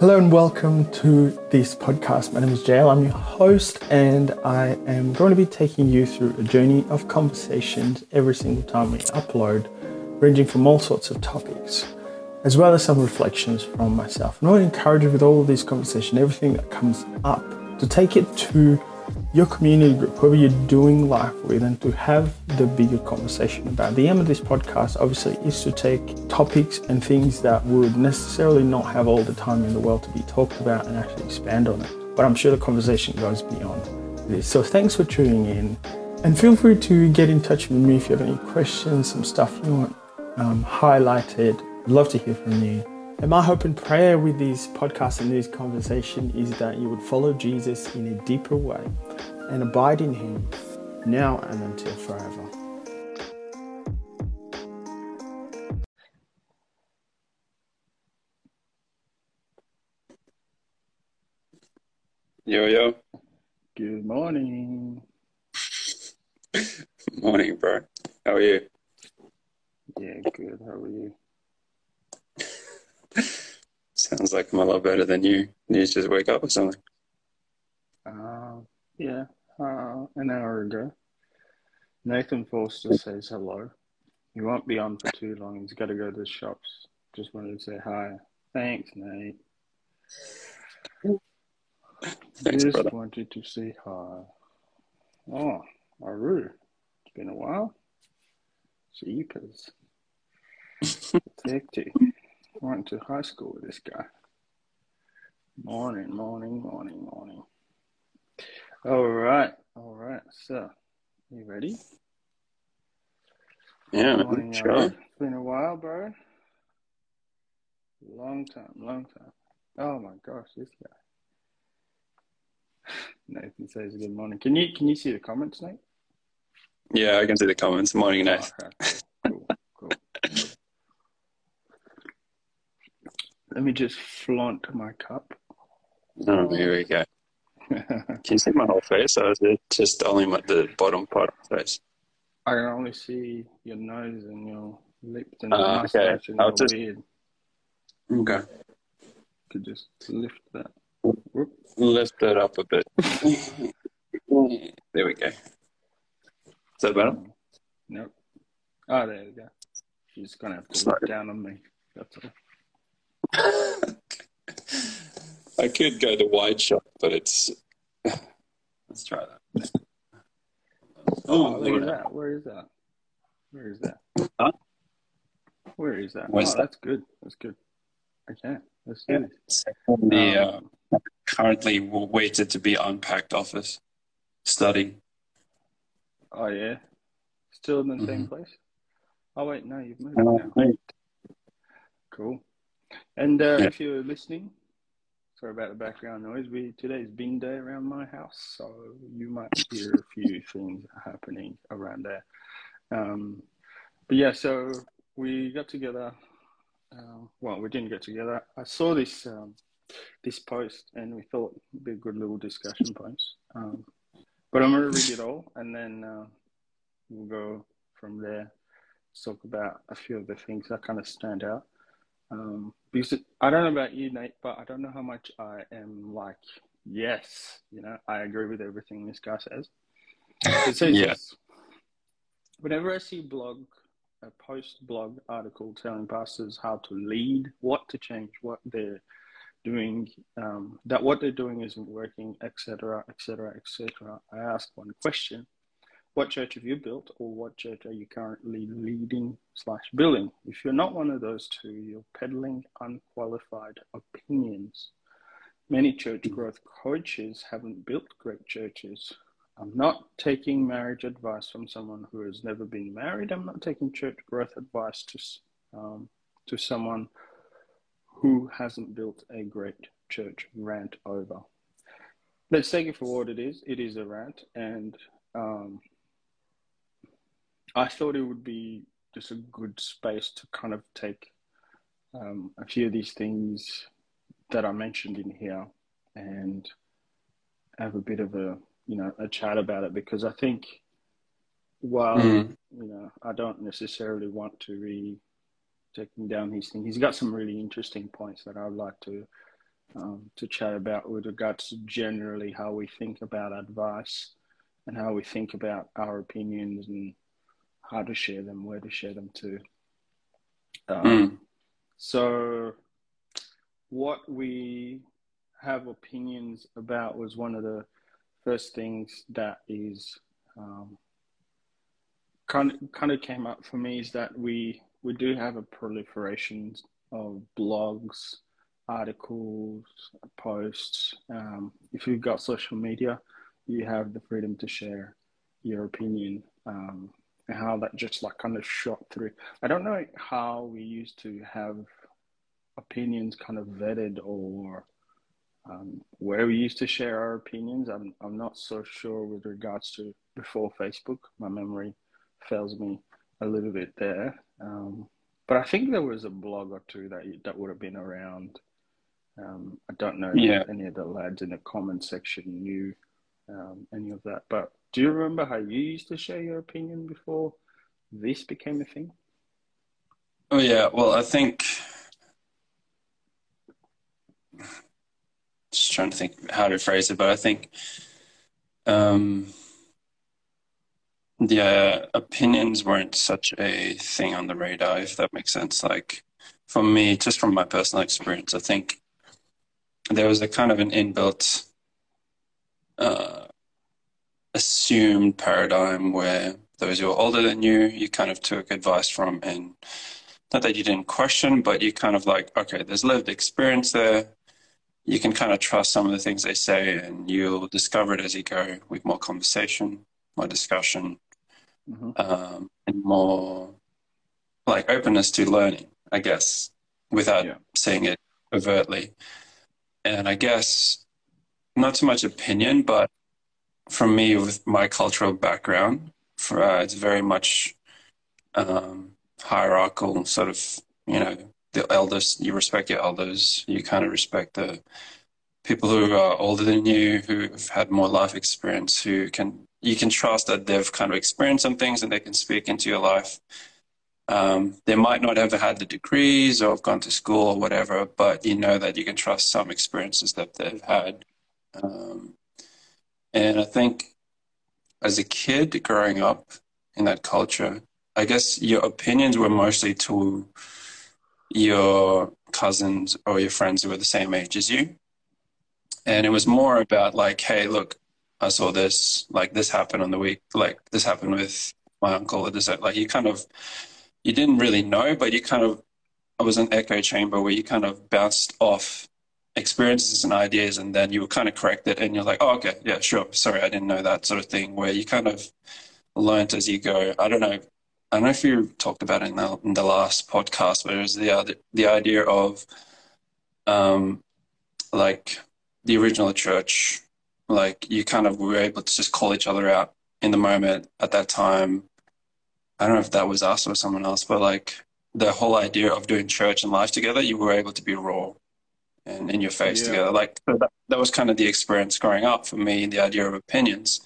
Hello and welcome to this podcast. My name is Jael. I'm your host, and I am going to be taking you through a journey of conversations every single time we upload, ranging from all sorts of topics, as well as some reflections from myself. And I want to encourage you with all of these conversations, everything that comes up, to take it to your community group, whoever you're doing life with, and to have the bigger conversation about. The aim of this podcast, obviously, is to take topics and things that would necessarily not have all the time in the world to be talked about and actually expand on it. But I'm sure the conversation goes beyond this. So thanks for tuning in. And feel free to get in touch with me if you have any questions, some stuff you want um, highlighted. I'd love to hear from you. And my hope and prayer with these podcasts and this conversation is that you would follow Jesus in a deeper way and abide in Him now and until forever. Yo, yo. Good morning. Morning, bro. How are you? Yeah, good. How are you? Sounds like I'm a lot better than you. You just wake up or something. Uh, yeah, uh, an hour ago. Nathan Forster says hello. He won't be on for too long. He's got to go to the shops. Just wanted to say hi. Thanks, Nate. Thanks, Just brother. wanted to say hi. Oh, Aru. It's been a while. Jeepers. It's hectic. Went to high school with this guy. Morning, morning, morning, morning. All right, all right. So, you ready? Yeah. Morning, Sure. Aru. It's been a while, bro. Long time, long time. Oh my gosh, this guy. Nathan says good morning. Can you can you see the comments, Nate? Yeah, I can see the comments. Morning, Nate. Oh, okay. Cool, cool. Let me just flaunt my cup. Oh, here we go. Can you see my whole face, or is it just only my, the bottom part of the face? I can only see your nose and your lips and Ah, your okay. mustache and I'll your just- beard. Okay. Could just lift that. Lift that up a bit. there we go. Is that better? Nope. Oh, there we go. You're just gonna have to Sorry. look down on me. That's all. I could go the wide shot, but it's. Let's try that. Oh, look at that. Where is that? Where is that? Huh? Where is that? Where's oh, that? that's good. That's good. Okay, let's do Yeah. this. The Um, uh, currently waited to be unpacked office study. Oh yeah, still in the Mm-hmm. same place. Oh wait, no, you've moved now. Uh, Cool. And uh, Yeah. if you're listening, sorry about the background noise. We today's bin day around my house, so you might hear a few things happening around there. Um, but yeah, so we got together. Uh, well, we didn't get together. I saw this um, this post, and we thought it'd be a good little discussion post. Um, but I'm gonna read it all, and then uh, we'll go from there. Talk about a few of the things that kind of stand out. Um, because I don't know about you, Nate, but I don't know how much I am like, yes, you know, I agree with everything this guy says. It says Yeah. this. Whenever I see blog, a post blog article telling pastors how to lead, what to change, what they're doing, um, that what they're doing isn't working, etc., etc., etc., I ask one question: What church have you built, or what church are you currently leading slash building? If you're not one of those two, you're peddling unqualified opinions. Many church growth coaches haven't built great churches. I'm not taking marriage advice from someone who has never been married. I'm not taking church growth advice to um, to someone who hasn't built a great church. Rant over. Let's take it for what it is. It is a rant, and um, I thought it would be just a good space to kind of take um, a few of these things that I mentioned in here and have a bit of a you know a chat about it because I think while Mm. you know I don't necessarily want to be taking down his thing, he's got some really interesting points that I'd like to um, to chat about with regards to generally how we think about advice and how we think about our opinions and how to share them, where to share them to. Um, mm. So, what we have opinions about was one of the first things that is um, kind of, kind of came up for me is that we we do have a proliferation of blogs, articles, posts. Um, if you've got social media, you have the freedom to share your opinion um, and how that just like kind of shot through. I don't know how we used to have opinions kind of vetted or um, where we used to share our opinions. I'm I'm not so sure with regards to before Facebook. My memory fails me a little bit there. Um, but I think there was a blog or two that that would have been around. Um, I don't know yeah. if any of the lads in the comment section knew um, any of that. But do you remember how you used to share your opinion before this became a thing? Oh yeah, well I think just trying to think how to phrase it, but I think um, yeah, opinions weren't such a thing on the radar, if that makes sense. Like for me, just from my personal experience, I think there was a kind of an inbuilt uh, assumed paradigm where those who are older than you, you kind of took advice from, and not that you didn't question, but you kind of like, okay, there's lived experience there. You can kind of trust some of the things they say, and you'll discover it as you go with more conversation, more discussion, mm-hmm. um, and more like openness to learning, I guess, without yeah. saying it overtly. And I guess not so much opinion, but for me, with my cultural background, for, uh, it's very much um, hierarchical, sort of, you know, the elders, you respect your elders, you kind of respect the people who are older than you, who've had more life experience, who can you can trust that they've kind of experienced some things and they can speak into your life. Um, they might not have had the degrees or have gone to school or whatever, but you know that you can trust some experiences that they've had. Um, and I think as a kid growing up in that culture, I guess your opinions were mostly to your cousins or your friends who were the same age as you. And it was more about like, hey, look, I saw this, like this happened on the week, like this happened with my uncle or this, like you kind of, you didn't really know, but you kind of, it was an echo chamber where you kind of bounced off experiences and ideas and then you were kind of corrected and you're like, oh, okay, yeah, sure. Sorry, I didn't know that sort of thing where you kind of learned as you go. I don't know. I don't know if you talked about it in the, in the last podcast, but it was the, the idea of, um, like the original church like you kind of were able to just call each other out in the moment at that time. I don't know if that was us or someone else, but like the whole idea of doing church and life together, you were able to be raw and in your face yeah. together. Like that, that, was kind of the experience growing up for me, the idea of opinions.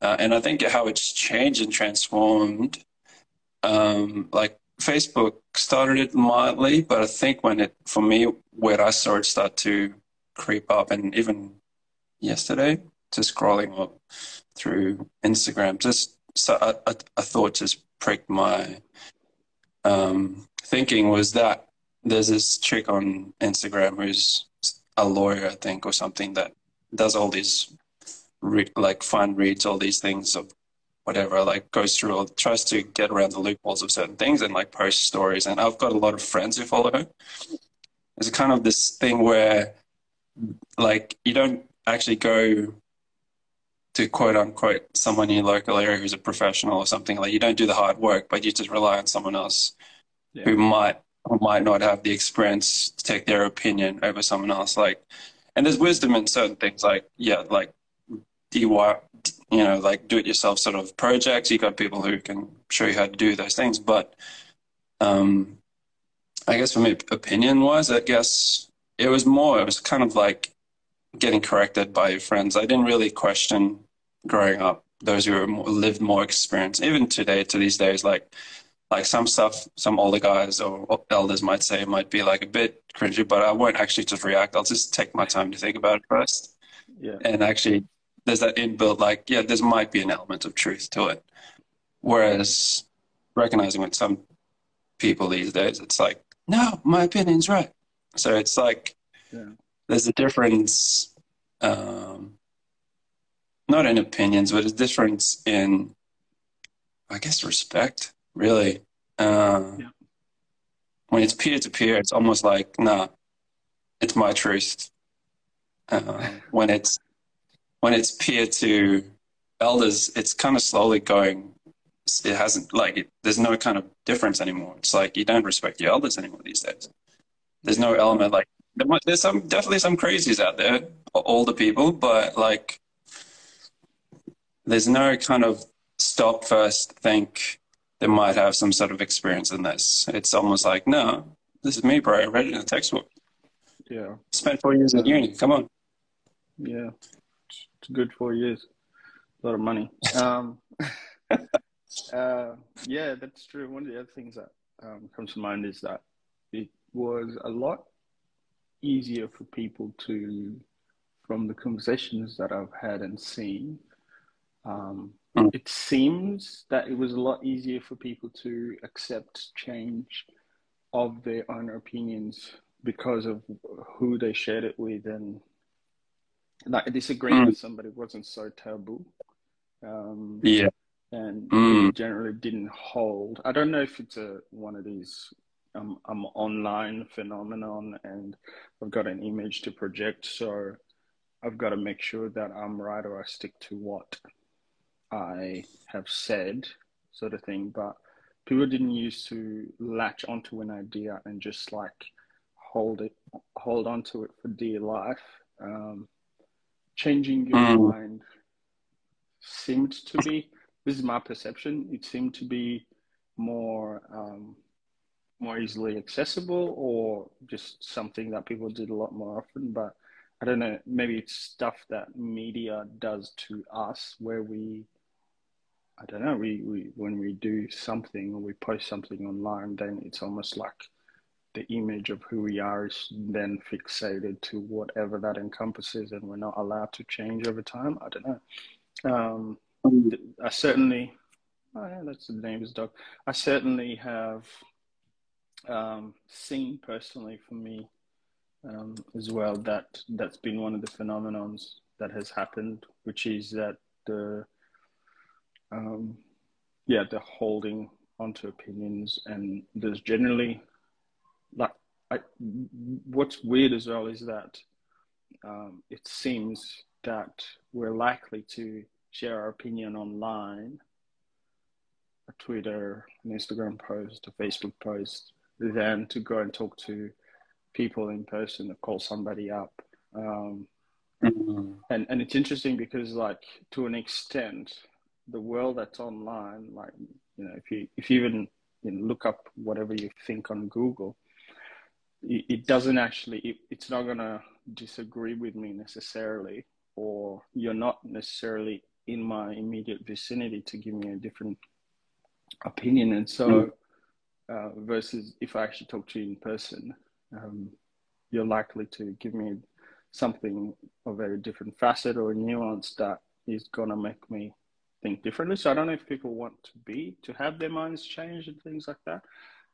Uh, and I think how it's changed and transformed, um, like Facebook started it mildly, but I think when it, for me, where I saw it start to creep up and even yesterday, just scrolling up through Instagram. Just so a, a, a thought just pricked my um, thinking was that there's this chick on Instagram who's a lawyer, I think, or something that does all these re- like fun reads all these things of whatever, like goes through all, tries to get around the loopholes of certain things and like post stories. And I've got a lot of friends who follow her. It's kind of this thing where like you don't actually go to quote unquote someone in your local area who's a professional or something like you don't do the hard work but you just rely on someone else yeah. who might or might not have the experience to take their opinion over someone else like and there's wisdom in certain things like yeah like DIY you know like do it yourself sort of projects you got people who can show you how to do those things but um I guess for me opinion wise I guess it was more it was kind of like getting corrected by your friends. I didn't really question growing up those who more, lived more experience. Even today, to these days, like like some stuff some older guys or elders might say might be like a bit cringy, but I won't actually just react. I'll just take my time to think about it first. Yeah. And actually, there's that inbuilt like, yeah, there might be an element of truth to it. Whereas recognizing with some people these days, it's like, no, my opinion's right. So it's like Yeah. there's a difference, um, not in opinions, but a difference in, I guess, respect, really. Uh, Yeah. When it's peer to peer, it's almost like, nah, it's my truth. Uh, when it's when it's peer to elders, it's kind of slowly going. It hasn't like it, there's no kind of difference anymore. It's like you don't respect your elders anymore these days. There's no element like there's some definitely some crazies out there, older people, but like there's no kind of stop first think they might have some sort of experience in this. It's almost like no, this is me, bro. I read it in the textbook. Yeah. Spent four years at uni. Come on. Yeah. It's a good four years. A lot of money. Um, uh, yeah, that's true. One of the other things that um, comes to mind is that it was a lot easier for people to, from the conversations that I've had and seen, um, Mm. it seems that it was a lot easier for people to accept change of their own opinions because of who they shared it with and like disagreeing Mm. with somebody wasn't so taboo um, Yeah. and Mm. generally didn't hold i don't know if it's a one of these um, um online phenomenon and i've got an image to project so i've got to make sure that i'm right or i stick to what i have said sort of thing but people didn't used to latch onto an idea and just like hold it hold on to it for dear life um, changing your Mm. mind seemed to be this is my perception it seemed to be more um, more easily accessible or just something that people did a lot more often but i don't know maybe it's stuff that media does to us where we i don't know we, we when we do something or we post something online then it's almost like the image of who we are is then fixated to whatever that encompasses and we're not allowed to change over time i don't know um, I certainly, oh yeah, that's the name of dog. I certainly have um, seen personally for me um, as well that that's been one of the phenomenons that has happened, which is that the, um, yeah, they're holding onto opinions and there's generally like I, what's weird as well is that um, it seems that we're likely to share our opinion online, a Twitter, an Instagram post, a Facebook post, than to go and talk to people in person or call somebody up. Um, Mm. and and it's interesting because like to an extent, the world that's online, like you know, if you if you even you know, look up whatever you think on Google, it, it doesn't actually it, it's not gonna disagree with me necessarily, or you're not necessarily in my immediate vicinity to give me a different opinion. And so, uh, versus if I actually talk to you in person, um, you're likely to give me something of a different facet or nuance that is going to make me think differently. So I don't know if people want to be, to have their minds changed and things like that.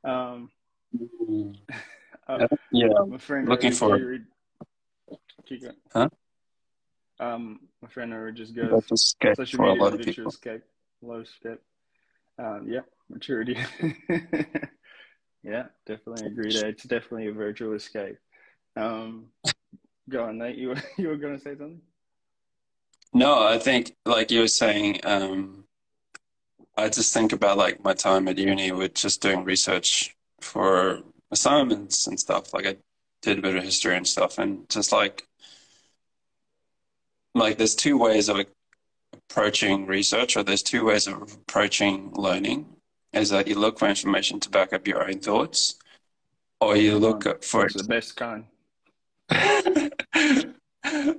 Um, Mm. uh, Yeah. my friend Looking for- keep. Huh? Um, my friend Ori just goes, That's a escape social for a media lot of people. virtual escape, low escape. Um, yeah, maturity. yeah, definitely agree there. It's definitely a virtual escape. Um, go on, Nate. You were, you were going to say something? No, I think like you were saying, um, I just think about like my time at uni with just doing research for assignments and stuff. Like I did a bit of history and stuff, and just like like there's two ways of approaching research, or there's two ways of approaching learning. Is that you look for information to back up your own thoughts, or you look for It's the best kind. Sorry.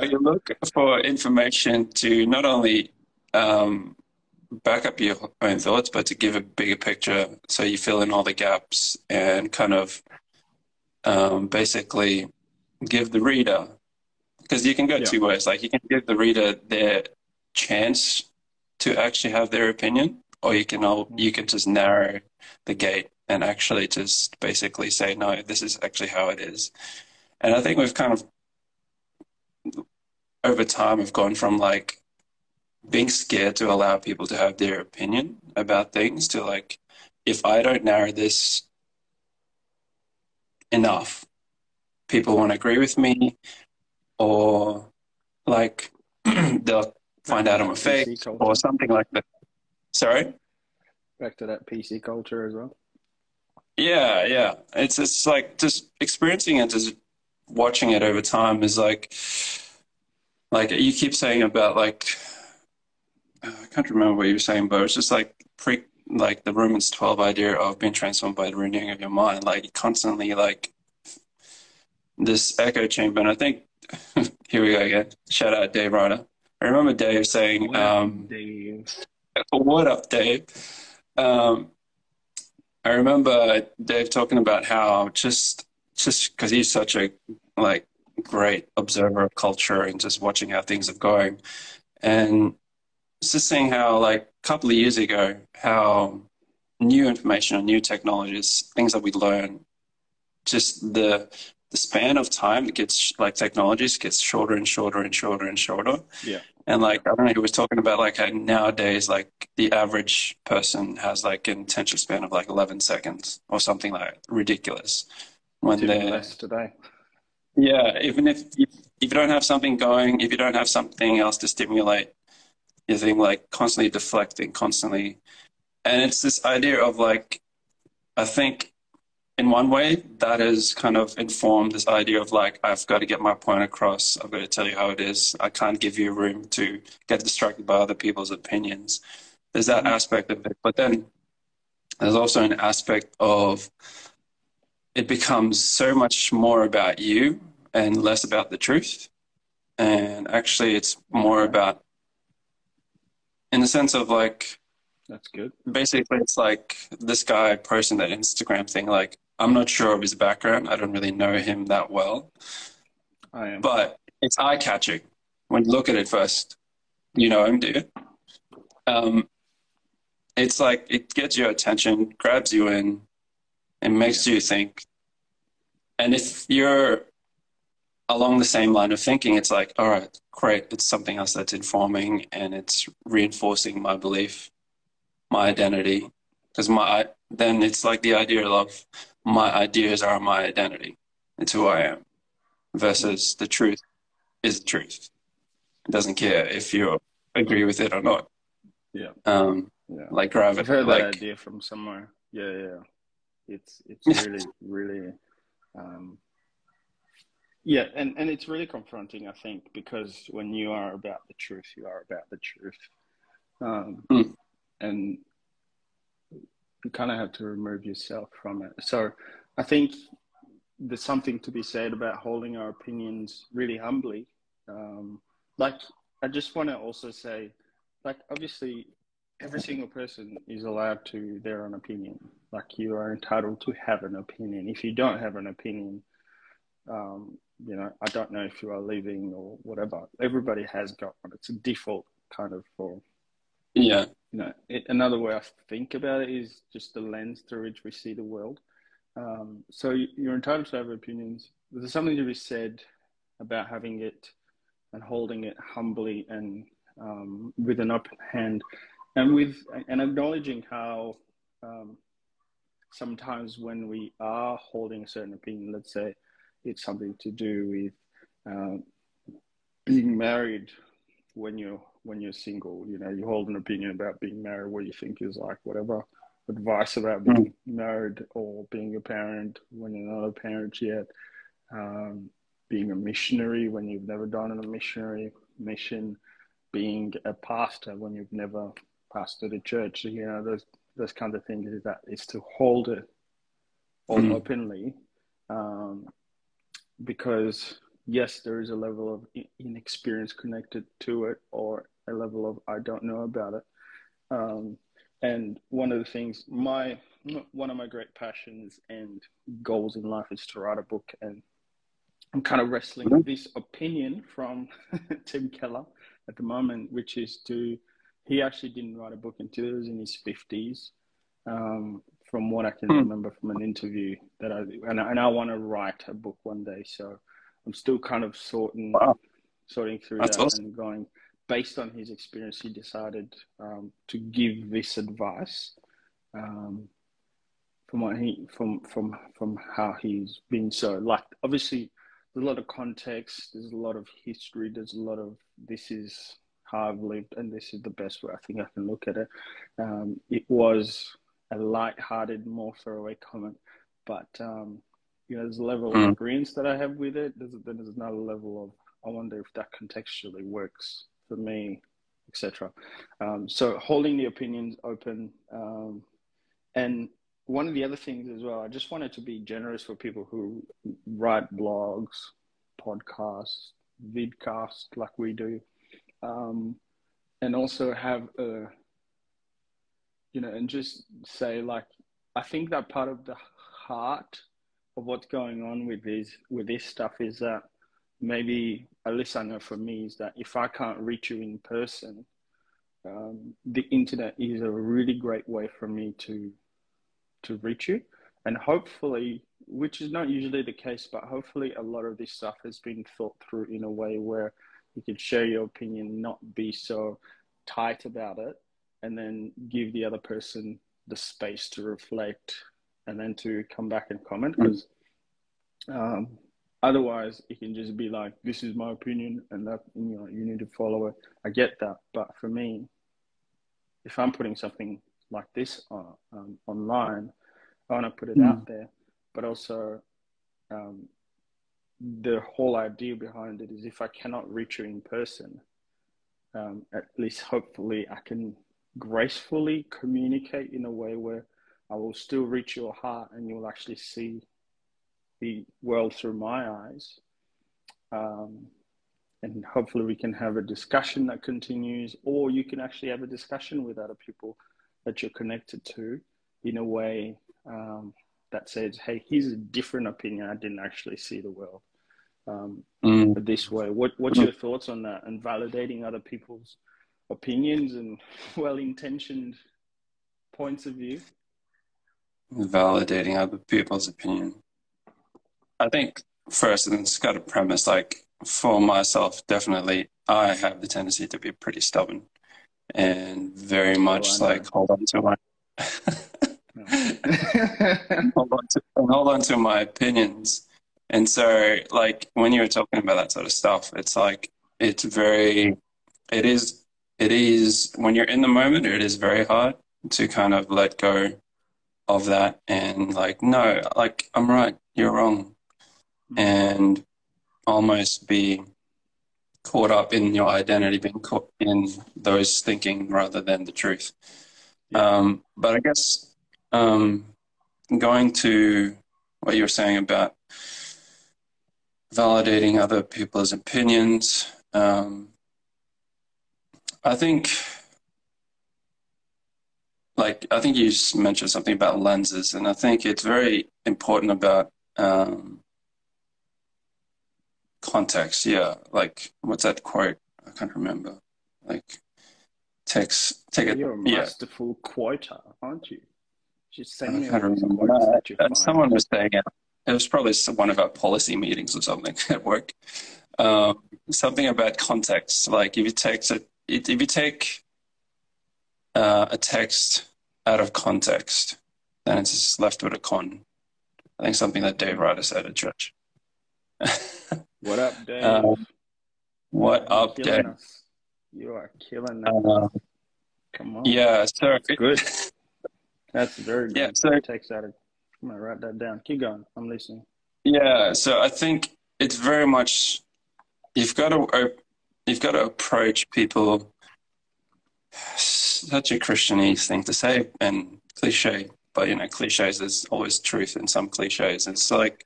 You look for information to not only um, back up your own thoughts, but to give a bigger picture, so you fill in all the gaps and kind of um, basically give the reader, because you can go Yeah. two ways. Like you can give the reader their chance to actually have their opinion, or you can all, you can just narrow the gate and actually just basically say, no, this is actually how it is. And I think we've kind of over time we've gone from like being scared to allow people to have their opinion about things to like if I don't narrow this enough, people won't agree with me or like they'll find out I'm a fake or something like that. Sorry? Back to that PC culture as well. Yeah, yeah. It's it's like just experiencing it, just watching it over time is like, like you keep saying about like, I can't remember what you were saying, but it's just like pre, like the Romans twelve idea of being transformed by the renewing of your mind, like constantly like this echo chamber. And I think here we go again. Shout out Dave Ryder. I remember Dave saying, um, Dave. what up, Dave? Um, I remember Dave talking about how just just because he's such a like great observer of culture and just watching how things are going, and just seeing how like a couple of years ago how new information or new technologies, things that we learn, just the the span of time gets like technologies gets shorter and shorter and shorter and shorter. Yeah. And like I don't know, he was talking about like nowadays like the average person has like an attention span of like eleven seconds or something like ridiculous. When Even they're less today. yeah, even if, if if you don't have something going, if you don't have something else to stimulate your thing, like constantly deflecting, constantly, and it's this idea of like, I think, in one way that has kind of informed this idea of like I've got to get my point across. I've got to tell you how it is. I can't give you room to get distracted by other people's opinions. There's that mm-hmm. aspect of it, but then there's also an aspect of it becomes so much more about you and less about the truth. And actually, it's more about, in the sense of like, That's good. basically, it's like this guy posting that Instagram thing. Like, I'm not sure of his background. I don't really know him that well, I am. but it's eye catching when you look at it first. You know him, do you? Um, it's like it gets your attention, grabs you in, and makes you think. And if you're along the same line of thinking, it's like, all right, great. It's something else that's informing and it's reinforcing my belief, my identity. Because my then it's like the idea of my ideas are my identity. It's who I am. Versus the truth is the truth. It doesn't care if you agree with it or not. Yeah. Um, Yeah. like gravity. I've heard like, that idea from somewhere. Yeah, yeah. It's it's really really um yeah, and, and it's really confronting, I think, because when you are about the truth, you are about the truth. Um, Mm. And you kind of have to remove yourself from it. So I think there's something to be said about holding our opinions really humbly. Um, like, I just want to also say, like, obviously, every single person is allowed to their own opinion. Like, you are entitled to have an opinion. If you don't have an opinion, um, you know, I don't know if you are leaving or whatever. Everybody has got one. It's a default kind of for, yeah. you know, it, another way I think about it is just the lens through which we see the world. Um, so you- you're entitled to have opinions. There's something to be said about having it and holding it humbly and um, with an open hand, and with and acknowledging how um, sometimes when we are holding a certain opinion, let's say it's something to do with um, being married when you're when you're single. You know, you hold an opinion about being married, what you think is like whatever advice about being married or being a parent when you're not a parent yet. Um, being a missionary when you've never done a missionary mission, being a pastor when you've never pastored the church. You know, those those kinds of things is that is to hold it all Mhm. openly, um, because yes, there is a level of inexperience connected to it, or a level of I don't know about it. Um, and one of the things, my one of my great passions and goals in life is to write a book. And I'm kind of wrestling with this opinion from Tim Keller at the moment, which is to he actually didn't write a book until he was in his 50s. Um, from what I can hmm. remember from an interview that I and, and I want to write a book one day. So I'm still kind of sorting wow. sorting through That's that awesome. and going based on his experience. He decided um, to give this advice um, from what he from from from how he's been. So like obviously there's a lot of context. There's a lot of history. There's a lot of this is how I've lived, and this is the best way I think I can look at it. Um, it was a light-hearted, more throwaway comment, but um, you know, there's a level mm. of agreement that I have with it. There's, there's another level of I wonder if that contextually works for me, etc. Um, so holding the opinions open, um, and one of the other things as well, I just wanted to be generous for people who write blogs, podcasts, vidcasts like we do, um, and also have a you know, and just say like, I think that part of the heart of what's going on with this with this stuff is that maybe at least I know for me is that if I can't reach you in person, um, the internet is a really great way for me to to reach you, and hopefully, which is not usually the case, but hopefully a lot of this stuff has been thought through in a way where you could share your opinion, not be so tight about it, and then give the other person the space to reflect and then to come back and comment because mm. um, otherwise it can just be like this is my opinion and that you know you need to follow it i get that but for me if i'm putting something like this on, um, online i want to put it mm. out there but also um, the whole idea behind it is if i cannot reach you in person um, at least hopefully i can gracefully communicate in a way where I will still reach your heart and you'll actually see the world through my eyes. Um, and hopefully we can have a discussion that continues, or you can actually have a discussion with other people that you're connected to in a way um, that says, hey, here's a different opinion. I didn't actually see the world um, mm. this way. What, what's your thoughts on that and validating other people's opinions and well-intentioned points of view. Validating other people's opinion. I think first, it's got a premise like for myself, definitely, I have the tendency to be pretty stubborn and very much oh, like hold on to my hold, on to, hold on to my opinions. And so, like when you were talking about that sort of stuff, it's like it's very, it is it is when you're in the moment it is very hard to kind of let go of that and like no like i'm right you're wrong and almost be caught up in your identity being caught in those thinking rather than the truth yeah. um, but i guess um, going to what you were saying about validating other people's opinions um, I think, like, I think you mentioned something about lenses, and I think it's very important about um, context. Yeah, like, what's that quote? I can't remember. Like, text, take it. You're a masterful yeah. quoter, aren't you? Just send me that. that someone was saying it. It was probably one of our policy meetings or something at work. Um, something about context. Like if you it it, if you take uh, a text out of context, then it's just left with a con. I think something that Dave Ryder said at church. what up, Dave? Uh, what up, Dave? Us. You are killing us. Uh, Come on. Yeah, so good. That's very good. Yeah, so text of. I'm gonna write that down. Keep going. I'm listening. Yeah, so I think it's very much you've got to uh, you've got to approach people. Such a Christianese thing to say and cliche, but you know, cliches. There's always truth in some cliches. It's like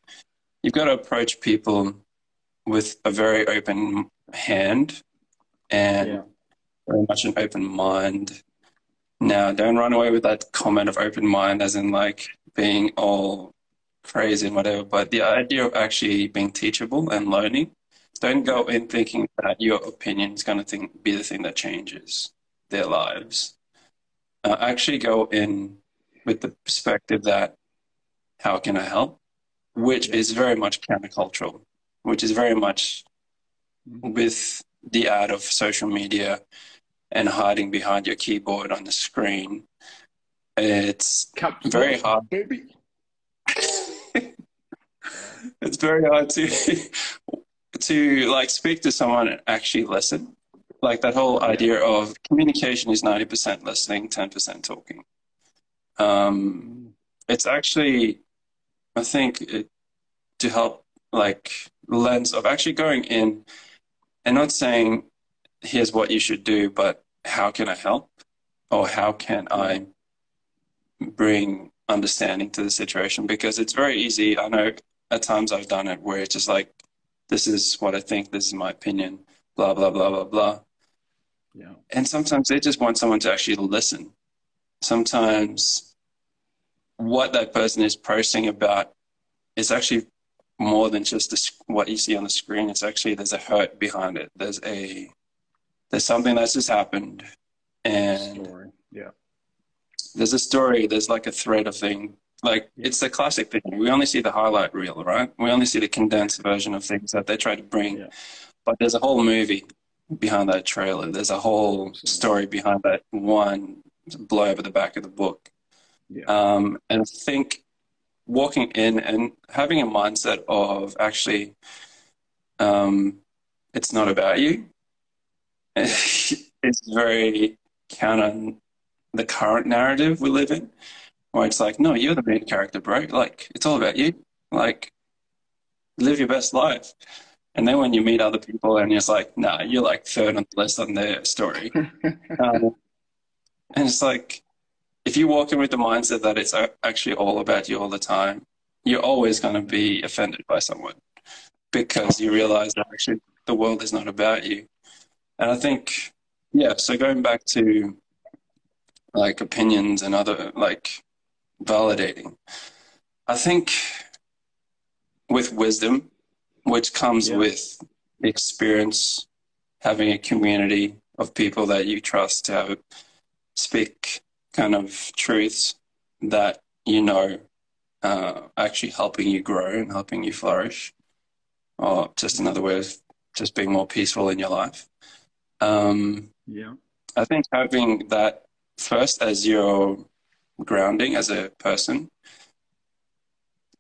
you've got to approach people with a very open hand and yeah. very much an open mind, Now, don't run away with that comment of open mind, as in like being all crazy and whatever. But the idea of actually being teachable and learning, don't go in thinking that your opinion is going to be the thing that changes their lives. Uh, actually, go in with the perspective that how can I help, which is very much countercultural, which is very much with the ad of social media and hiding behind your keyboard on the screen. It's very hard. Baby. it's very hard to to like speak to someone and actually listen. Like that whole idea of communication is ninety percent listening, ten percent talking. Um, it's actually, I think, it, to help like lens of actually going in and not saying here's what you should do, but how can I help? Or how can I bring understanding to the situation? Because it's very easy. I know at times I've done it where it's just like, this is what I think, this is my opinion, blah, blah, blah, blah, blah. Yeah. And sometimes they just want someone to actually listen. Sometimes what that person is posting about is actually more than just what you see on the screen. It's actually there's a hurt behind it. There's a there's something that's just happened, and story. yeah, there's a story. There's like a thread of thing. Like it's the classic thing. We only see the highlight reel, right? We only see the condensed version of things that they try to bring, yeah. but there's a whole movie behind that trailer. There's a whole story behind that one blurb at the back of the book. Yeah. Um, and I think walking in and having a mindset of actually, um, it's not about you. it's very counter the current narrative we live in, where it's like, no, you're the main character, bro. Like, it's all about you. Like, live your best life. And then when you meet other people and it's like, nah, you're like third on the list on their story. um, and it's like, if you walk in with the mindset that it's actually all about you all the time, you're always going to be offended by someone because you realize that actually the world is not about you. And I think, yeah, so going back to like opinions and other like validating, I think with wisdom, which comes yeah. with experience, having a community of people that you trust to have, speak kind of truths that you know uh, actually helping you grow and helping you flourish, or just another way of just being more peaceful in your life. Um, yeah, I think having that first as your grounding as a person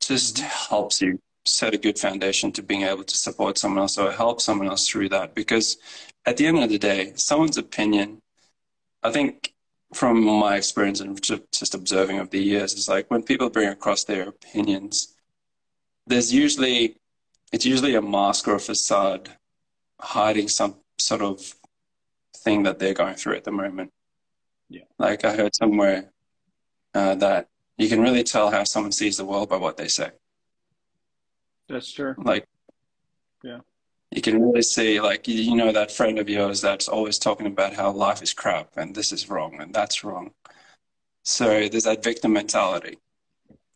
just helps you set a good foundation to being able to support someone else or help someone else through that. Because at the end of the day, someone's opinion, I think from my experience and just observing of the years is like when people bring across their opinions, there's usually it's usually a mask or a facade hiding some sort of thing that they're going through at the moment. Yeah. Like I heard somewhere uh, that you can really tell how someone sees the world by what they say. That's true. Like, yeah you can really see like you know that friend of yours that's always talking about how life is crap and this is wrong and that's wrong so there's that victim mentality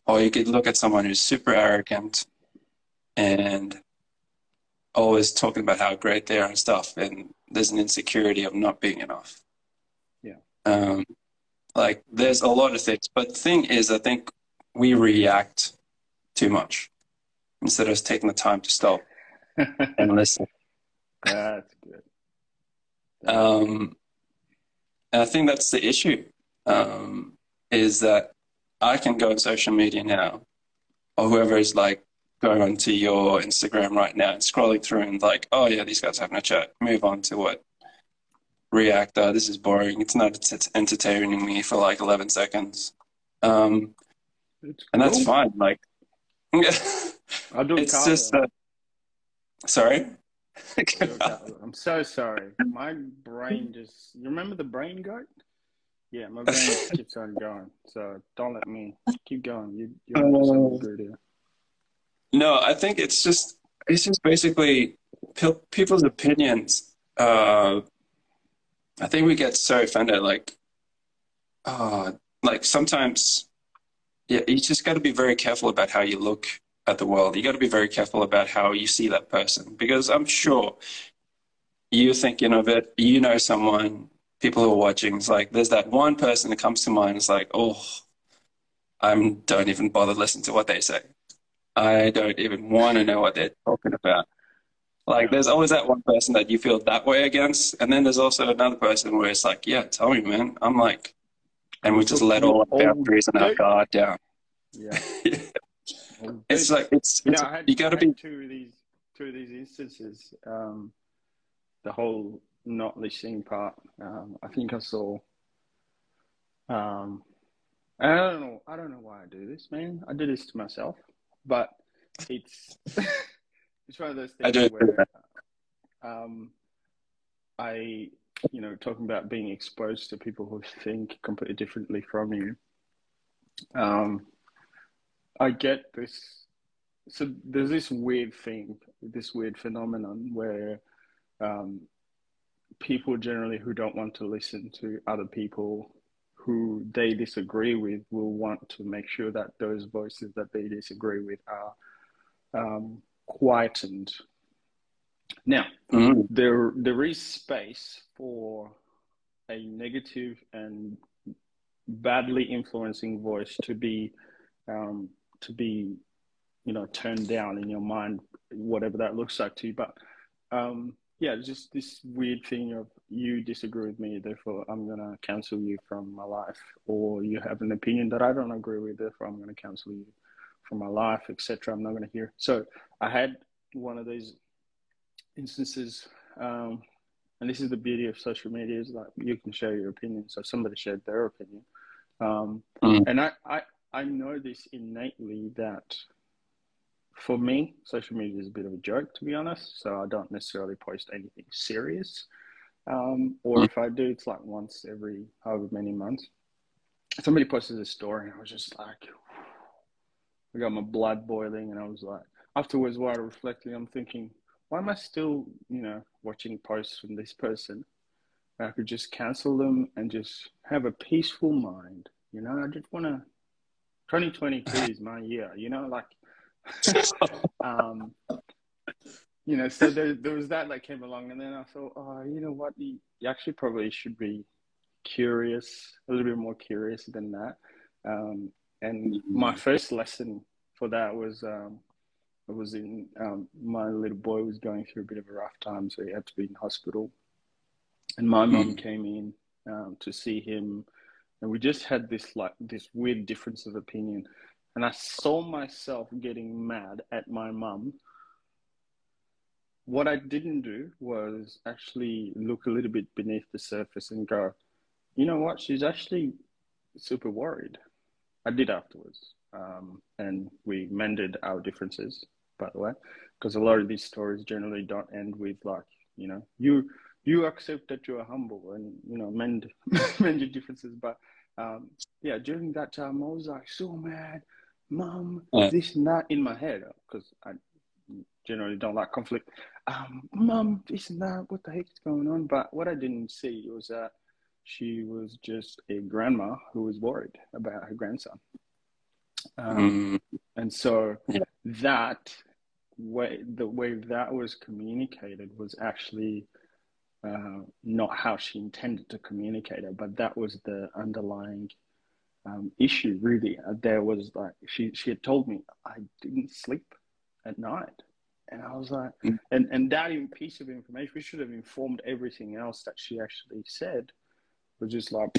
or you could look at someone who's super arrogant and always talking about how great they are and stuff and there's an insecurity of not being enough yeah um, like there's a lot of things but the thing is i think we react too much instead of taking the time to stop and listen. That's good. um, and I think that's the issue. Um, is that I can go on social media now, or whoever is like going onto your Instagram right now and scrolling through and like, oh yeah, these guys having a chat. Move on to what react. Uh, this is boring. It's not it's entertaining me for like eleven seconds, um, and that's fine. Like, I do. it's just that Sorry? I'm so sorry. My brain just. You remember the brain goat? Yeah, my brain keeps on going. So don't let me keep going. You, you're uh, good here. No, I think it's just it's just basically people's opinions. Uh, I think we get so offended. Like, uh, like sometimes, yeah, you just got to be very careful about how you look at the world. You got to be very careful about how you see that person because I'm sure you're thinking of it. You know someone. People who are watching. It's like there's that one person that comes to mind. It's like, oh, I'm don't even bother listening to what they say. I don't even want to know what they're talking about. Like, there's always that one person that you feel that way against, and then there's also another person where it's like, yeah, tell me, man. I'm like, and we just let all our boundaries and our guard down. Yeah. it's like it's, You know, had, you got to be two of these two of these instances. Um, the whole not listening part. Um, I think I saw. Um, I don't know. I don't know why I do this, man. I do this to myself, but it's it's one of those I things do where um, I, you know, talking about being exposed to people who think completely differently from you. Um, I get this. So there's this weird thing, this weird phenomenon where um, people generally who don't want to listen to other people who they disagree with will want to make sure that those voices that they disagree with are um, quietened. Now, Mhm. there there is space for a negative and badly influencing voice to be um, to be you know turned down in your mind, whatever that looks like to you. But um, yeah, just this weird thing of you disagree with me, therefore I'm gonna cancel you from my life, or you have an opinion that I don't agree with, therefore I'm gonna cancel you from my life, etc. I'm not gonna hear. So I had one of these instances, um, and this is the beauty of social media is like you can share your opinion. So somebody shared their opinion, um, Mm. and I, I I know this innately that for me, social media is a bit of a joke, to be honest. So I don't necessarily post anything serious. Um, or if I do, it's like once every however many months. Somebody posted a story, and I was just like, I got my blood boiling, and I was like, afterwards, while reflecting, I'm thinking, why am I still, you know, watching posts from this person? I could just cancel them and just have a peaceful mind. You know, I just want to. 2022 is my year. You know, like um, you know, so there, there was that that came along, and then I thought, oh, you know what, you, you actually probably should be curious, a little bit more curious than that. Um, and my first lesson for that was, um, it was in um, my little boy was going through a bit of a rough time, so he had to be in hospital, and my mom came in um, to see him, and we just had this like this weird difference of opinion and I saw myself getting mad at my mum. What I didn't do was actually look a little bit beneath the surface and go, you know what? She's actually super worried. I did afterwards. Um, and we mended our differences, by the way, because a lot of these stories generally don't end with like, you know, you you accept that you are humble and you know mend mend your differences. But um, yeah, during that time, I was like so mad mom, Yeah. this is not in my head because I generally don't like conflict. Um, mom, this is not what the heck is going on? But what I didn't see was that she was just a grandma who was worried about her grandson. Um, Mm. and so Yeah. that way, the way that was communicated was actually uh, not how she intended to communicate it, but that was the underlying um, issue. Really, uh, there was like she she had told me I didn't sleep at night, and I was like, Mm. and and that piece of information, we should have informed everything else that she actually said. Was just like,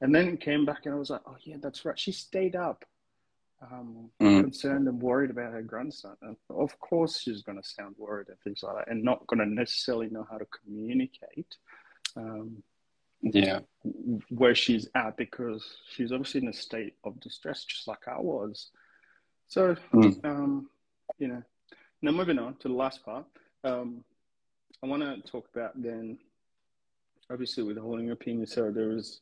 and then came back, and I was like, oh yeah, that's right. She stayed up um, Mm. concerned and worried about her grandson. And of course, she's going to sound worried and things like that, and not going to necessarily know how to communicate um, Yeah. where she's at because she's obviously in a state of distress, just like I was. So, Mm. um, you know, now moving on to the last part, um, I want to talk about then, obviously, withholding opinion. So there was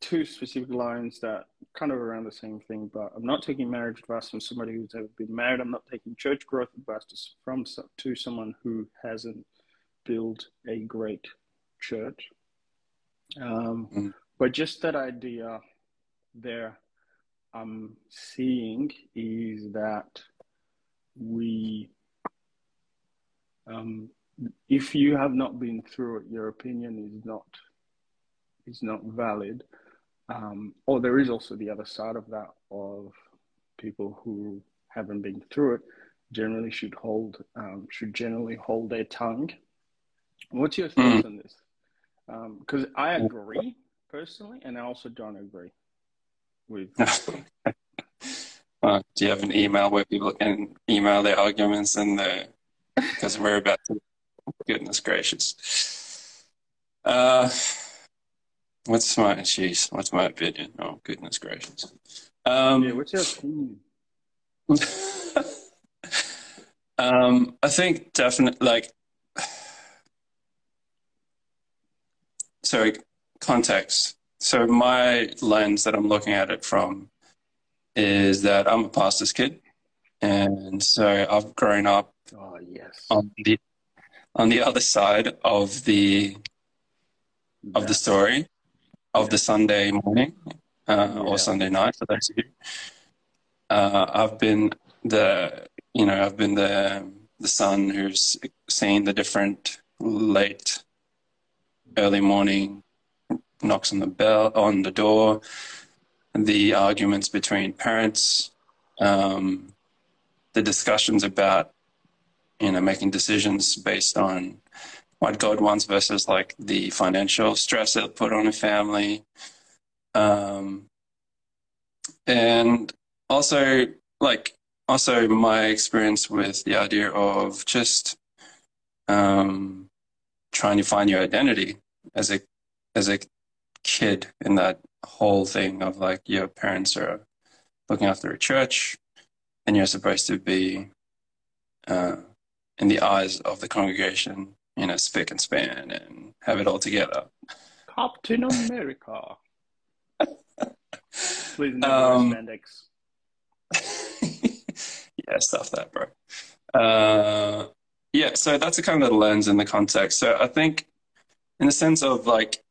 two specific lines that kind of around the same thing, but I'm not taking marriage advice from somebody who's ever been married. I'm not taking church growth advice to, from to someone who hasn't built a great church. Um, Mm. But just that idea there I'm seeing is that we, um, if you have not been through it, your opinion is not is not valid. Um, or there is also the other side of that of people who haven't been through it generally should hold um, should generally hold their tongue. What's your thoughts mm. on this? Because um, I agree personally, and I also don't agree with. uh, do you have an email where people can email their arguments and the because we're about to goodness gracious. Uh, what's my jeez? What's my opinion? Oh goodness gracious. Um, yeah, what's your opinion? um, I think definitely like so context. So my lens that I'm looking at it from is that I'm a pastor's kid, and so I've grown up oh, yes. on the on the other side of the of the story of yeah. the Sunday morning uh, yeah. or Sunday night for those of you. Uh, I've been the you know I've been the the son who's seen the different late early morning knocks on the bell on the door, the arguments between parents, um, the discussions about you know making decisions based on what God wants versus like the financial stress it put on a family, um, and also like also my experience with the idea of just um, trying to find your identity as a as a kid in that whole thing of like your parents are looking after a church and you're supposed to be uh, in the eyes of the congregation you know spick and span and have it all together. Captain america. Please never um, spandex yeah stuff that bro. Uh, yeah so that's a kind of lens in the context. So i think in the sense of like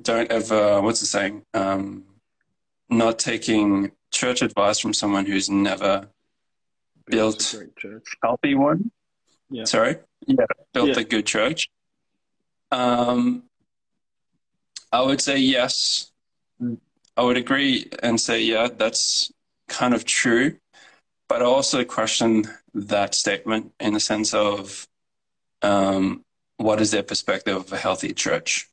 don't ever what's the saying? Um, not taking church advice from someone who's never built a healthy one. Yeah. sorry? Yeah built yeah. a good church. Um, i would say yes. I would agree and say yeah that's kind of true. But i also question that statement in the sense of um, what is their perspective of a healthy church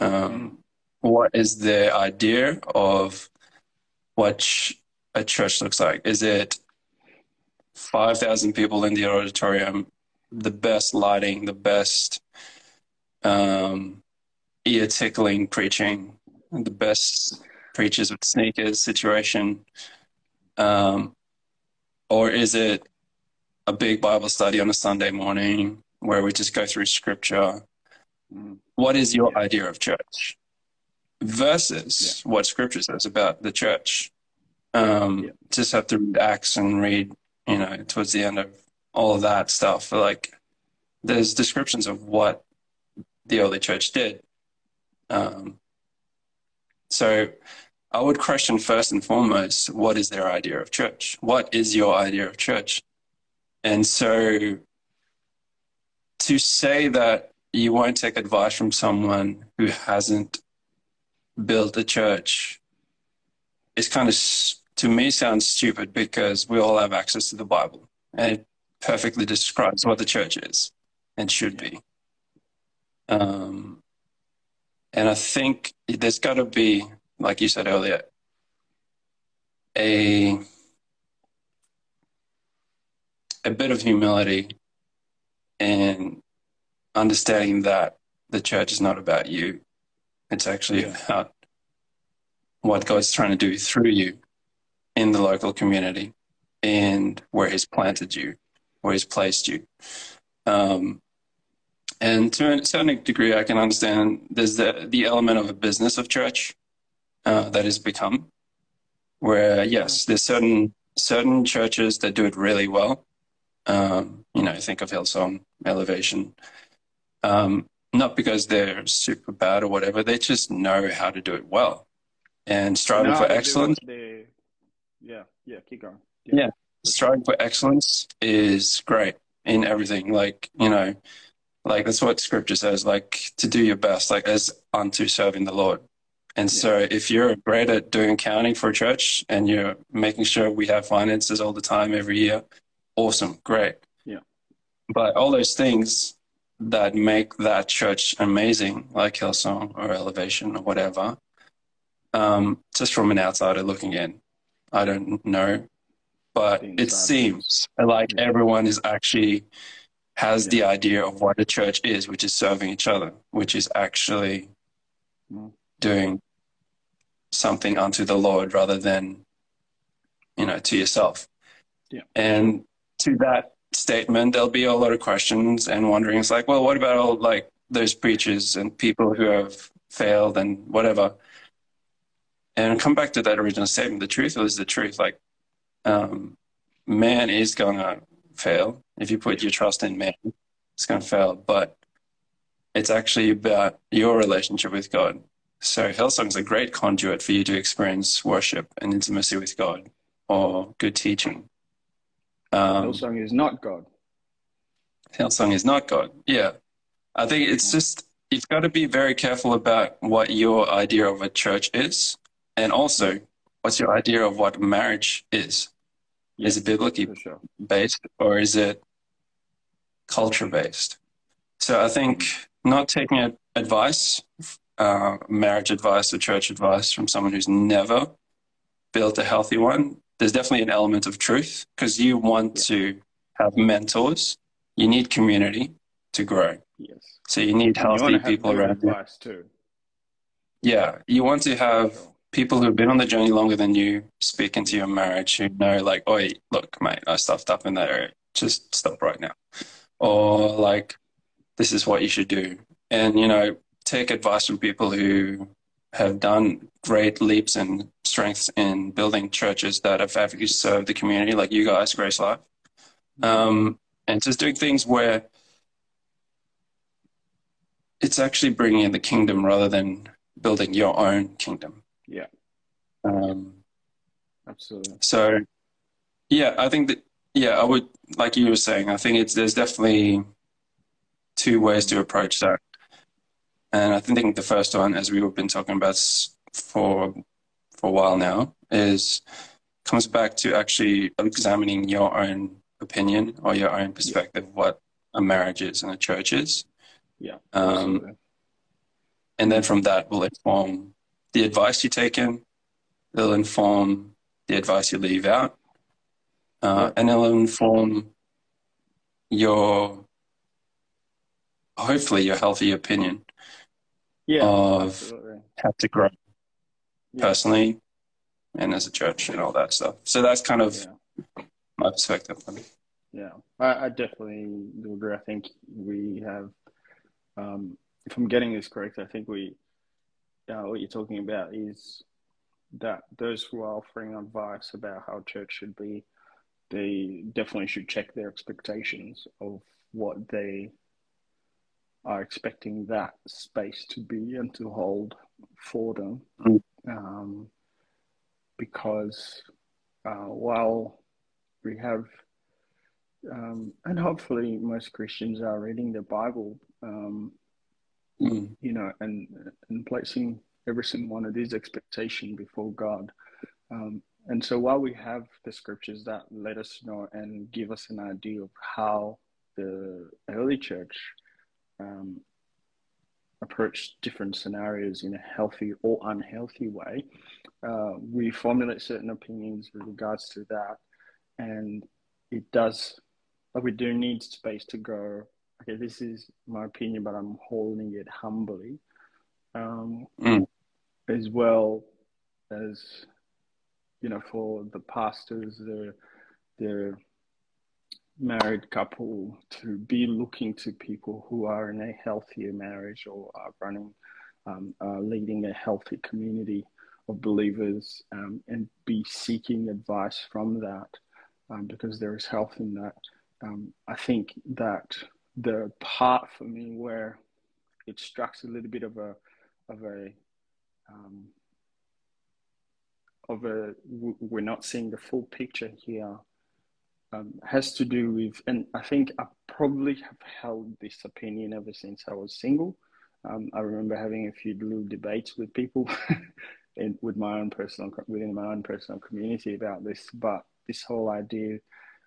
um, what is the idea of what ch- a church looks like? Is it 5,000 people in the auditorium, the best lighting, the best um, ear tickling preaching, the best preachers with sneakers situation? Um, or is it a big Bible study on a Sunday morning where we just go through scripture what is your idea of church versus yeah. what scripture says about the church? Um, yeah. Just have to read Acts and read, you know, towards the end of all of that stuff. Like, there's descriptions of what the early church did. Um, so I would question first and foremost what is their idea of church? What is your idea of church? And so to say that you won't take advice from someone who hasn't built a church It's kind of to me sounds stupid because we all have access to the bible and it perfectly describes what the church is and should be. Um, and i think there's got to be like you said earlier a a bit of humility and understanding that the church is not about you. It's actually yeah. about what God's trying to do through you in the local community and where He's planted you, where He's placed you. Um, and to a certain degree, I can understand there's the, the element of a business of church uh, that has become, where yes, there's certain certain churches that do it really well. Um, you know, think of Hillsong, Elevation, um, not because they're super bad or whatever, they just know how to do it well. and striving No, for excellence. they- Yeah, yeah, keep going. Yeah. striving for excellence is great in everything. Like, you know, like that's what scripture says, like to do your best, like as unto serving the Lord. And so if you're great at doing accounting for a church and you're making sure we have finances all the time every year, awesome, great. Yeah. But all those things that make that church amazing, like Hillsong or Elevation or whatever, um, just from an outsider looking in, I don't know but it seems like Yeah. everyone is actually has Yeah. the idea of what a church is, which is serving each other, which is actually Mm. doing something unto the Lord rather than, you know, to yourself. Yeah. And to that statement, there'll be a lot of questions and wonderings like, well, what about all like those preachers and people who have failed and whatever? And come back to that original statement. The truth is the truth. Like, um, man is going to fail. If you put your trust in man, it's going to fail. But it's actually about your relationship with God. So Hillsong is a great conduit for you to experience worship and intimacy with God or good teaching. Um, Hillsong is not God. Hillsong is not God. Yeah. I think it's just, you've got to be very careful about what your idea of a church is. And also, what's your idea of what marriage is? Is it biblically sure. based or is it culture based? So I think not taking advice, uh, marriage advice or church advice from someone who's never built a healthy one, there's definitely an element of truth because you want to have mentors. You need community to grow. Yes. So you need you healthy have people around you. too. Yeah, you want to have people who've been on the journey longer than you speak into your marriage who know like oh look mate i stuffed up in that area just stop right now or like this is what you should do and you know take advice from people who have done great leaps and strengths in building churches that have actually served the community like you guys grace life um, and just doing things where it's actually bringing in the kingdom rather than building your own kingdom Yeah. um, Absolutely. so, yeah, I think that yeah, I would like you were saying. I think it's there's definitely two ways to approach that, and I think the first one, as we've been talking about for for a while now, is comes back to actually examining your own opinion or your own perspective of what a marriage is and a church is, Yeah. um, and then from that will inform the advice you take in. It'll inform the advice you leave out, uh, Yeah. and it'll inform your hopefully your healthy opinion Yeah. of absolutely. how to grow Yeah. personally and as a church and all that stuff. So that's kind of Yeah. my perspective. on it. Yeah, I, I definitely do agree. I think we have, um, if I'm getting this correct, I think we, uh, what you're talking about is that those who are offering advice about how church should be, they definitely should check their expectations of what they are expecting that space to be and to hold for them. Mm. Um, because uh, while we have um, and hopefully most Christians are reading the Bible, um, Mm, you know, and and placing every single one of these expectation before God. Um, and so while we have the scriptures that let us know and give us an idea of how the early church um, approached different scenarios in a healthy or unhealthy way, uh, we formulate certain opinions with regards to that, and it does but we do need space to go okay this is my opinion but i'm holding it humbly um, Mm. as well as you know for the pastors the the married couple to be looking to people who are in a healthier marriage or are running um, leading a healthy community of believers um, and be seeking advice from that um, because there is health in that. Um, I think that the part for me where it strikes a little bit of a of a um, of a we're not seeing the full picture here um, has to do with, and I think I probably have held this opinion ever since I was single. Um, I remember having a few little debates with people in, with my own personal within my own personal community about this, but this whole idea,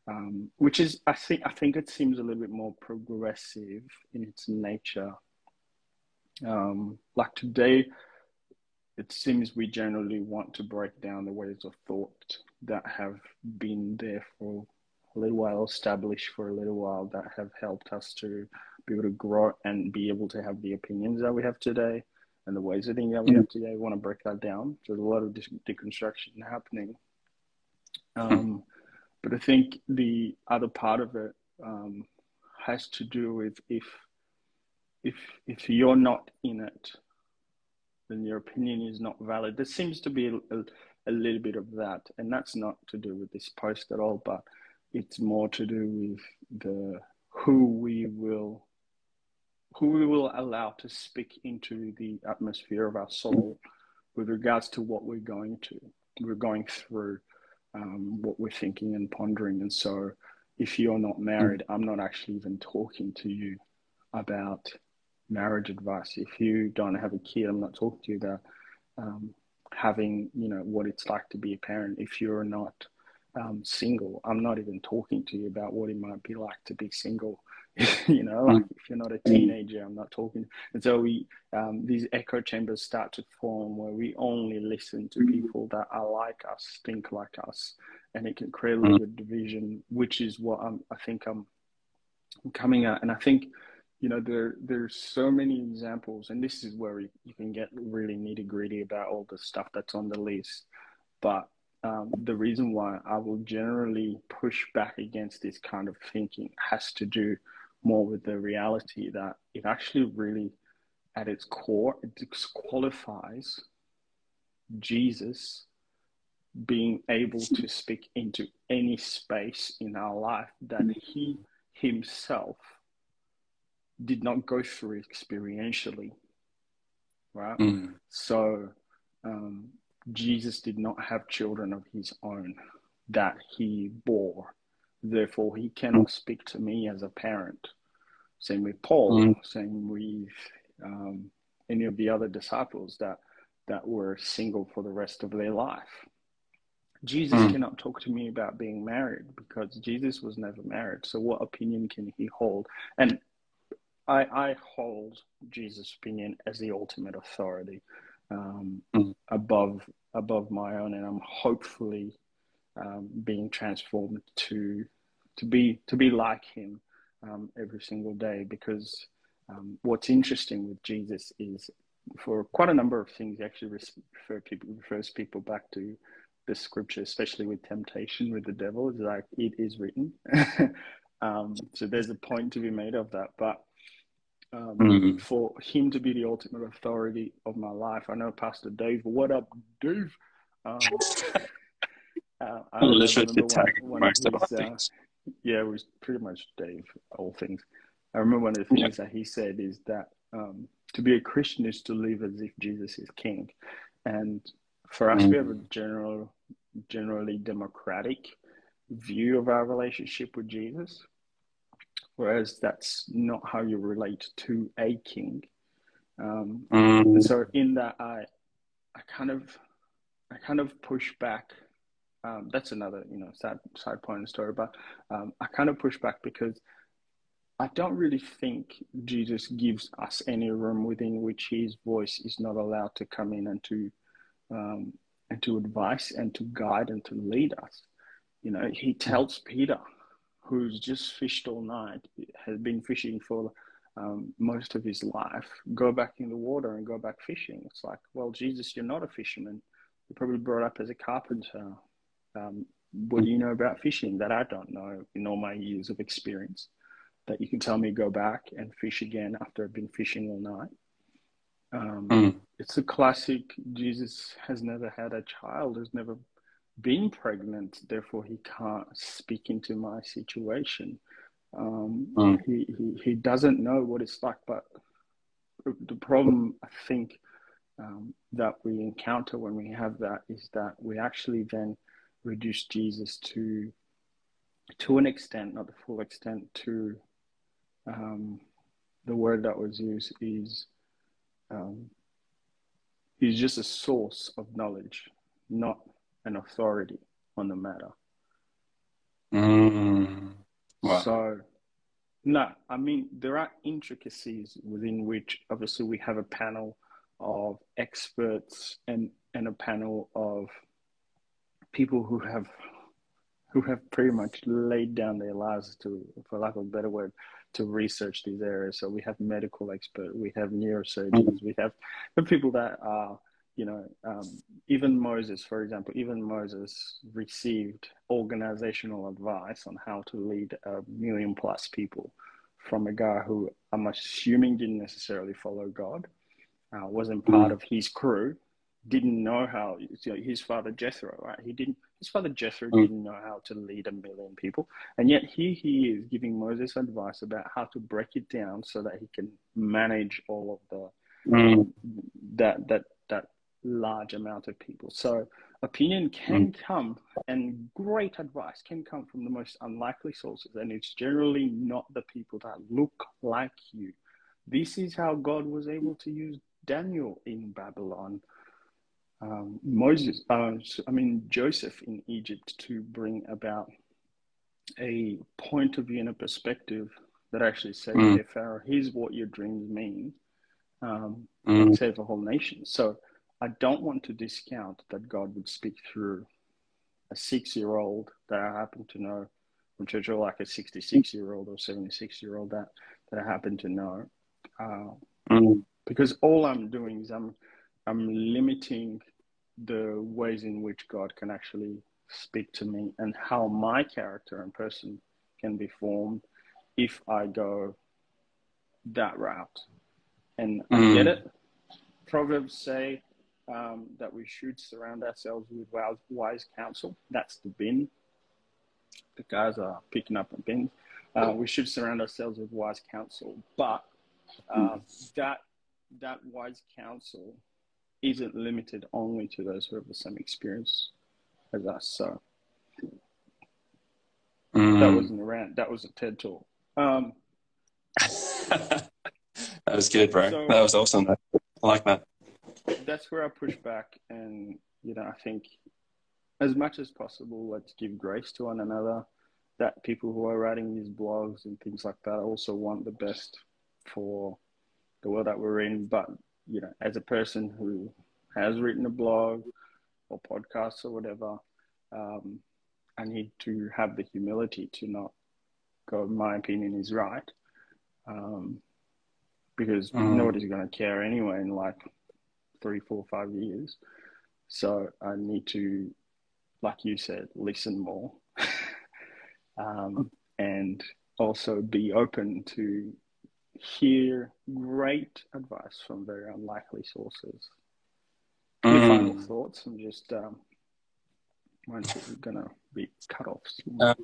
um, which is I think I think it seems a little bit more progressive in its nature. Um, like today, it seems we generally want to break down the ways of thought that have been there for a little while, established for a little while, that have helped us to be able to grow and be able to have the opinions that we have today and the ways of thinking that we have today. We want to break that down. There's a lot of deconstruction happening. Um, but I think the other part of it um, has to do with if if if you're not in it, then your opinion is not valid. There seems to be a, a, a little bit of that, and that's not to do with this post at all, but it's more to do with the who we will who we will allow to speak into the atmosphere of our soul with regards to what we're going to we're going through um, what we're thinking and pondering. And so if you're not married i'm not actually even talking to you about marriage advice. If you don't have a kid i'm not talking to you about um, having you know what it's like to be a parent. If you're not um, single, I'm not even talking to you about what it might be like to be single. you know, like if you're not a teenager, I'm not talking. And so we, um, these echo chambers start to form where we only listen to people that are like us, think like us, and it can create a little bit of division, which is what I'm, I think I'm, I'm coming at. And I think, you know, there there's so many examples, and this is where you, you can get really nitty gritty about all the stuff that's on the list. But um, the reason why I will generally push back against this kind of thinking has to do more with the reality that it actually really, at its core, it disqualifies Jesus being able to speak into any space in our life that he himself did not go through experientially. Right? Mm. So, um, Jesus did not have children of his own that he bore. Therefore, he cannot speak to me as a parent. Same with Paul, mm. same with um, any of the other disciples that, that were single for the rest of their life. Jesus mm. cannot talk to me about being married because Jesus was never married. So, what opinion can he hold? And I, I hold Jesus' opinion as the ultimate authority um, mm. above above my own, and I'm hopefully um, being transformed to to be to be like Him um, every single day. Because um, what's interesting with Jesus is, for quite a number of things, he actually refer people refers people back to the scripture, especially with temptation with the devil. It's like it is written. Um, so there's a point to be made of that, but um, mm-hmm. for him to be the ultimate authority of my life. I know Pastor Dave. What up, Dave? Um, uh, I literally of his, uh, things. Yeah, it was pretty much Dave. All things. I remember one of the things yeah. that he said is that um, to be a Christian is to live as if Jesus is King, and for us, mm-hmm. we have a general, generally democratic view of our relationship with Jesus whereas that's not how you relate to a king. Um, mm. So in that, I, I kind of, I kind of push back. Um, that's another, you know, sad side point in the story, but um, I kind of push back because I don't really think Jesus gives us any room within which His voice is not allowed to come in and to, um, and to advise and to guide and to lead us. You know, He tells Peter, who's just fished all night, has been fishing for um, most of his life, go back in the water and go back fishing. It's like, well, Jesus, you're not a fisherman. You're probably brought up as a carpenter. Um, what do you know about fishing that I don't know in all my years of experience? That you can tell me go back and fish again after I've been fishing all night. Um, mm. It's a classic. Jesus has never had a child, has never being pregnant, therefore he can't speak into my situation. Um, mm. he, he, he doesn't know what it's like, but the problem I think um, that we encounter when we have that is that we actually then reduce Jesus to to an extent, not the full extent, to um, the word that was used is um, is just a source of knowledge, not an authority on the matter. Mm. Wow. So, no, I mean, there are intricacies within which obviously we have a panel of experts and, and a panel of people who have who have pretty much laid down their lives to, for lack of a better word, to research these areas. So we have medical experts, we have neurosurgeons, we have the people that are you know, um, even Moses, for example, even Moses received organizational advice on how to lead a million plus people from a guy who I'm assuming didn't necessarily follow God, uh, wasn't part mm. of his crew, didn't know how. You know, his father Jethro, right? He didn't. His father Jethro mm. didn't know how to lead a million people, and yet here he is giving Moses advice about how to break it down so that he can manage all of the mm. that that that large amount of people. So opinion can mm. come and great advice can come from the most unlikely sources and it's generally not the people that look like you. This is how God was able to use Daniel in Babylon. Um, Moses, uh, I mean Joseph in Egypt to bring about a point of view and a perspective that actually said, mm. Pharaoh, here's what your dreams mean, um, mm. save a whole nation. So I don't want to discount that God would speak through a six year old that I happen to know from church, or like a 66 year old or 76 year old that, that I happen to know. Uh, mm. Because all I'm doing is I'm, I'm limiting the ways in which God can actually speak to me and how my character and person can be formed if I go that route. And mm. I get it. Proverbs say, um, that we should surround ourselves with wise counsel. That's the bin. The guys are picking up a bins. Uh, we should surround ourselves with wise counsel, but uh, that that wise counsel isn't limited only to those who have the same experience as us. So mm. that wasn't a rant. That was a TED talk. Um, that was good, bro. So, that was awesome. I like that that's where I push back, and you know, I think as much as possible, let's give grace to one another. That people who are writing these blogs and things like that also want the best for the world that we're in. But you know, as a person who has written a blog or podcast or whatever, um, I need to have the humility to not go. My opinion is right, um, because mm. nobody's going to care anyway. And like three, four, five years. So I need to, like you said, listen more um, and also be open to hear great advice from very unlikely sources. Mm. final thoughts? I'm just um, mine's gonna be cut off. Um,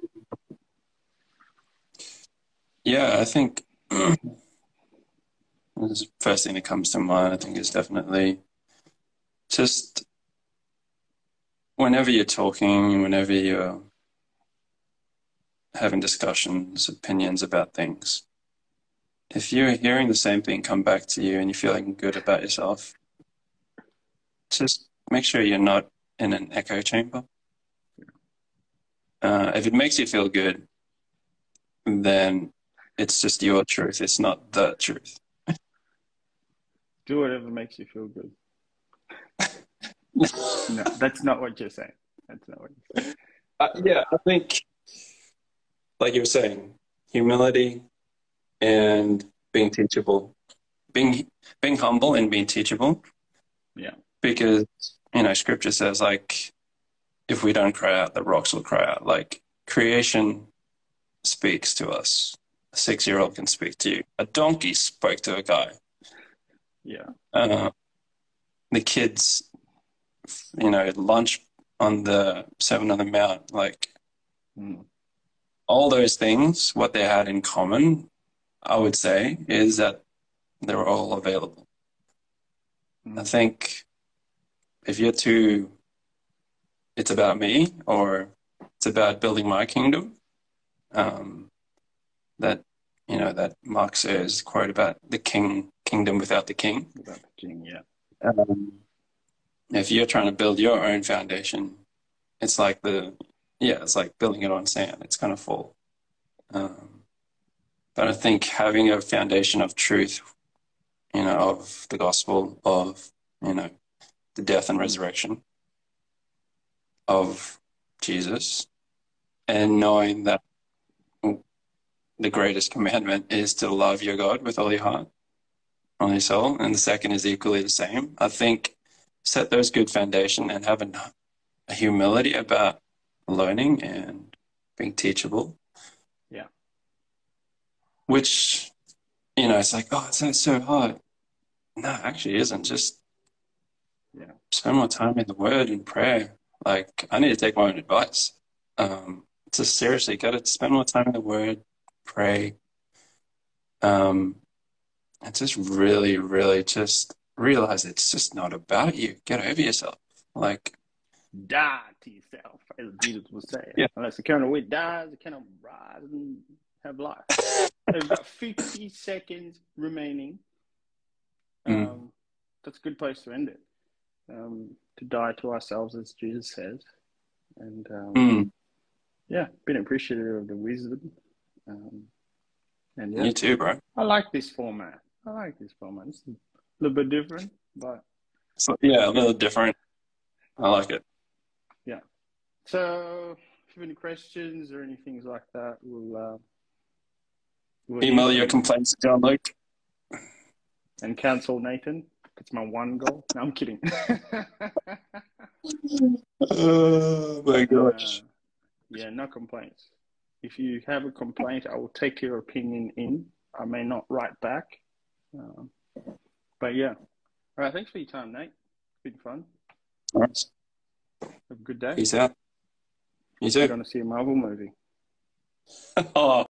yeah, I think the first thing that comes to mind, I think, is definitely just whenever you're talking, whenever you're having discussions, opinions about things, if you're hearing the same thing come back to you and you're feeling good about yourself, just make sure you're not in an echo chamber. Uh, if it makes you feel good, then it's just your truth. It's not the truth. Do whatever makes you feel good. no, that's not what you're saying. That's not what you're saying. Uh, yeah, I think, like you were saying, humility and being teachable, being being humble and being teachable. Yeah. Because you know, Scripture says like, if we don't cry out, the rocks will cry out. Like creation speaks to us. A six-year-old can speak to you. A donkey spoke to a guy. Yeah. Uh, the kids, you know, lunch on the Sermon on the Mount, like mm. all those things, what they had in common, I would say, is that they were all available. I think if you're too, it's about me or it's about building my kingdom. Um, that you know that Mark Sayers quote about the king kingdom without the king. Without the king, yeah. Um, if you're trying to build your own foundation, it's like the yeah, it's like building it on sand. It's gonna fall. Um, but I think having a foundation of truth, you know, of the gospel, of you know, the death and resurrection of Jesus, and knowing that the greatest commandment is to love your God with all your heart, your soul, and the second is equally the same. I think set those good foundation and have a, a humility about learning and being teachable. Yeah. Which, you know, it's like, oh, it's so hard. No, actually isn't. Just Yeah. spend more time in the word and prayer. Like, I need to take my own advice. Um, just seriously, got to spend more time in the word, pray. Um, and just really, really just realize it's just not about you. Get over yourself. Like, Die to yourself, as Jesus was saying. Yeah. Unless the kernel wheat dies, the kernel rise and have life. There's about 50 seconds remaining. Mm. Um, that's a good place to end it. Um, to die to ourselves, as Jesus says. And um, mm, yeah, been appreciative of the wisdom. Um, and yeah, you too, bro. I like this format. I like this format. It's a little bit different, but So, yeah, a little different. I like it. Yeah. So if you have any questions or any things like that, we'll, uh, we'll Email your complaints to John Luke. and cancel Nathan. It's my one goal. No, I'm kidding. Oh my Uh, gosh. yeah, no complaints. If you have a complaint, I will take your opinion in. I may not write back. Um, but yeah. All right. Thanks for your time, Nate. It's been fun. All right. Have a good day. Peace out. You too. going to see a Marvel movie. oh.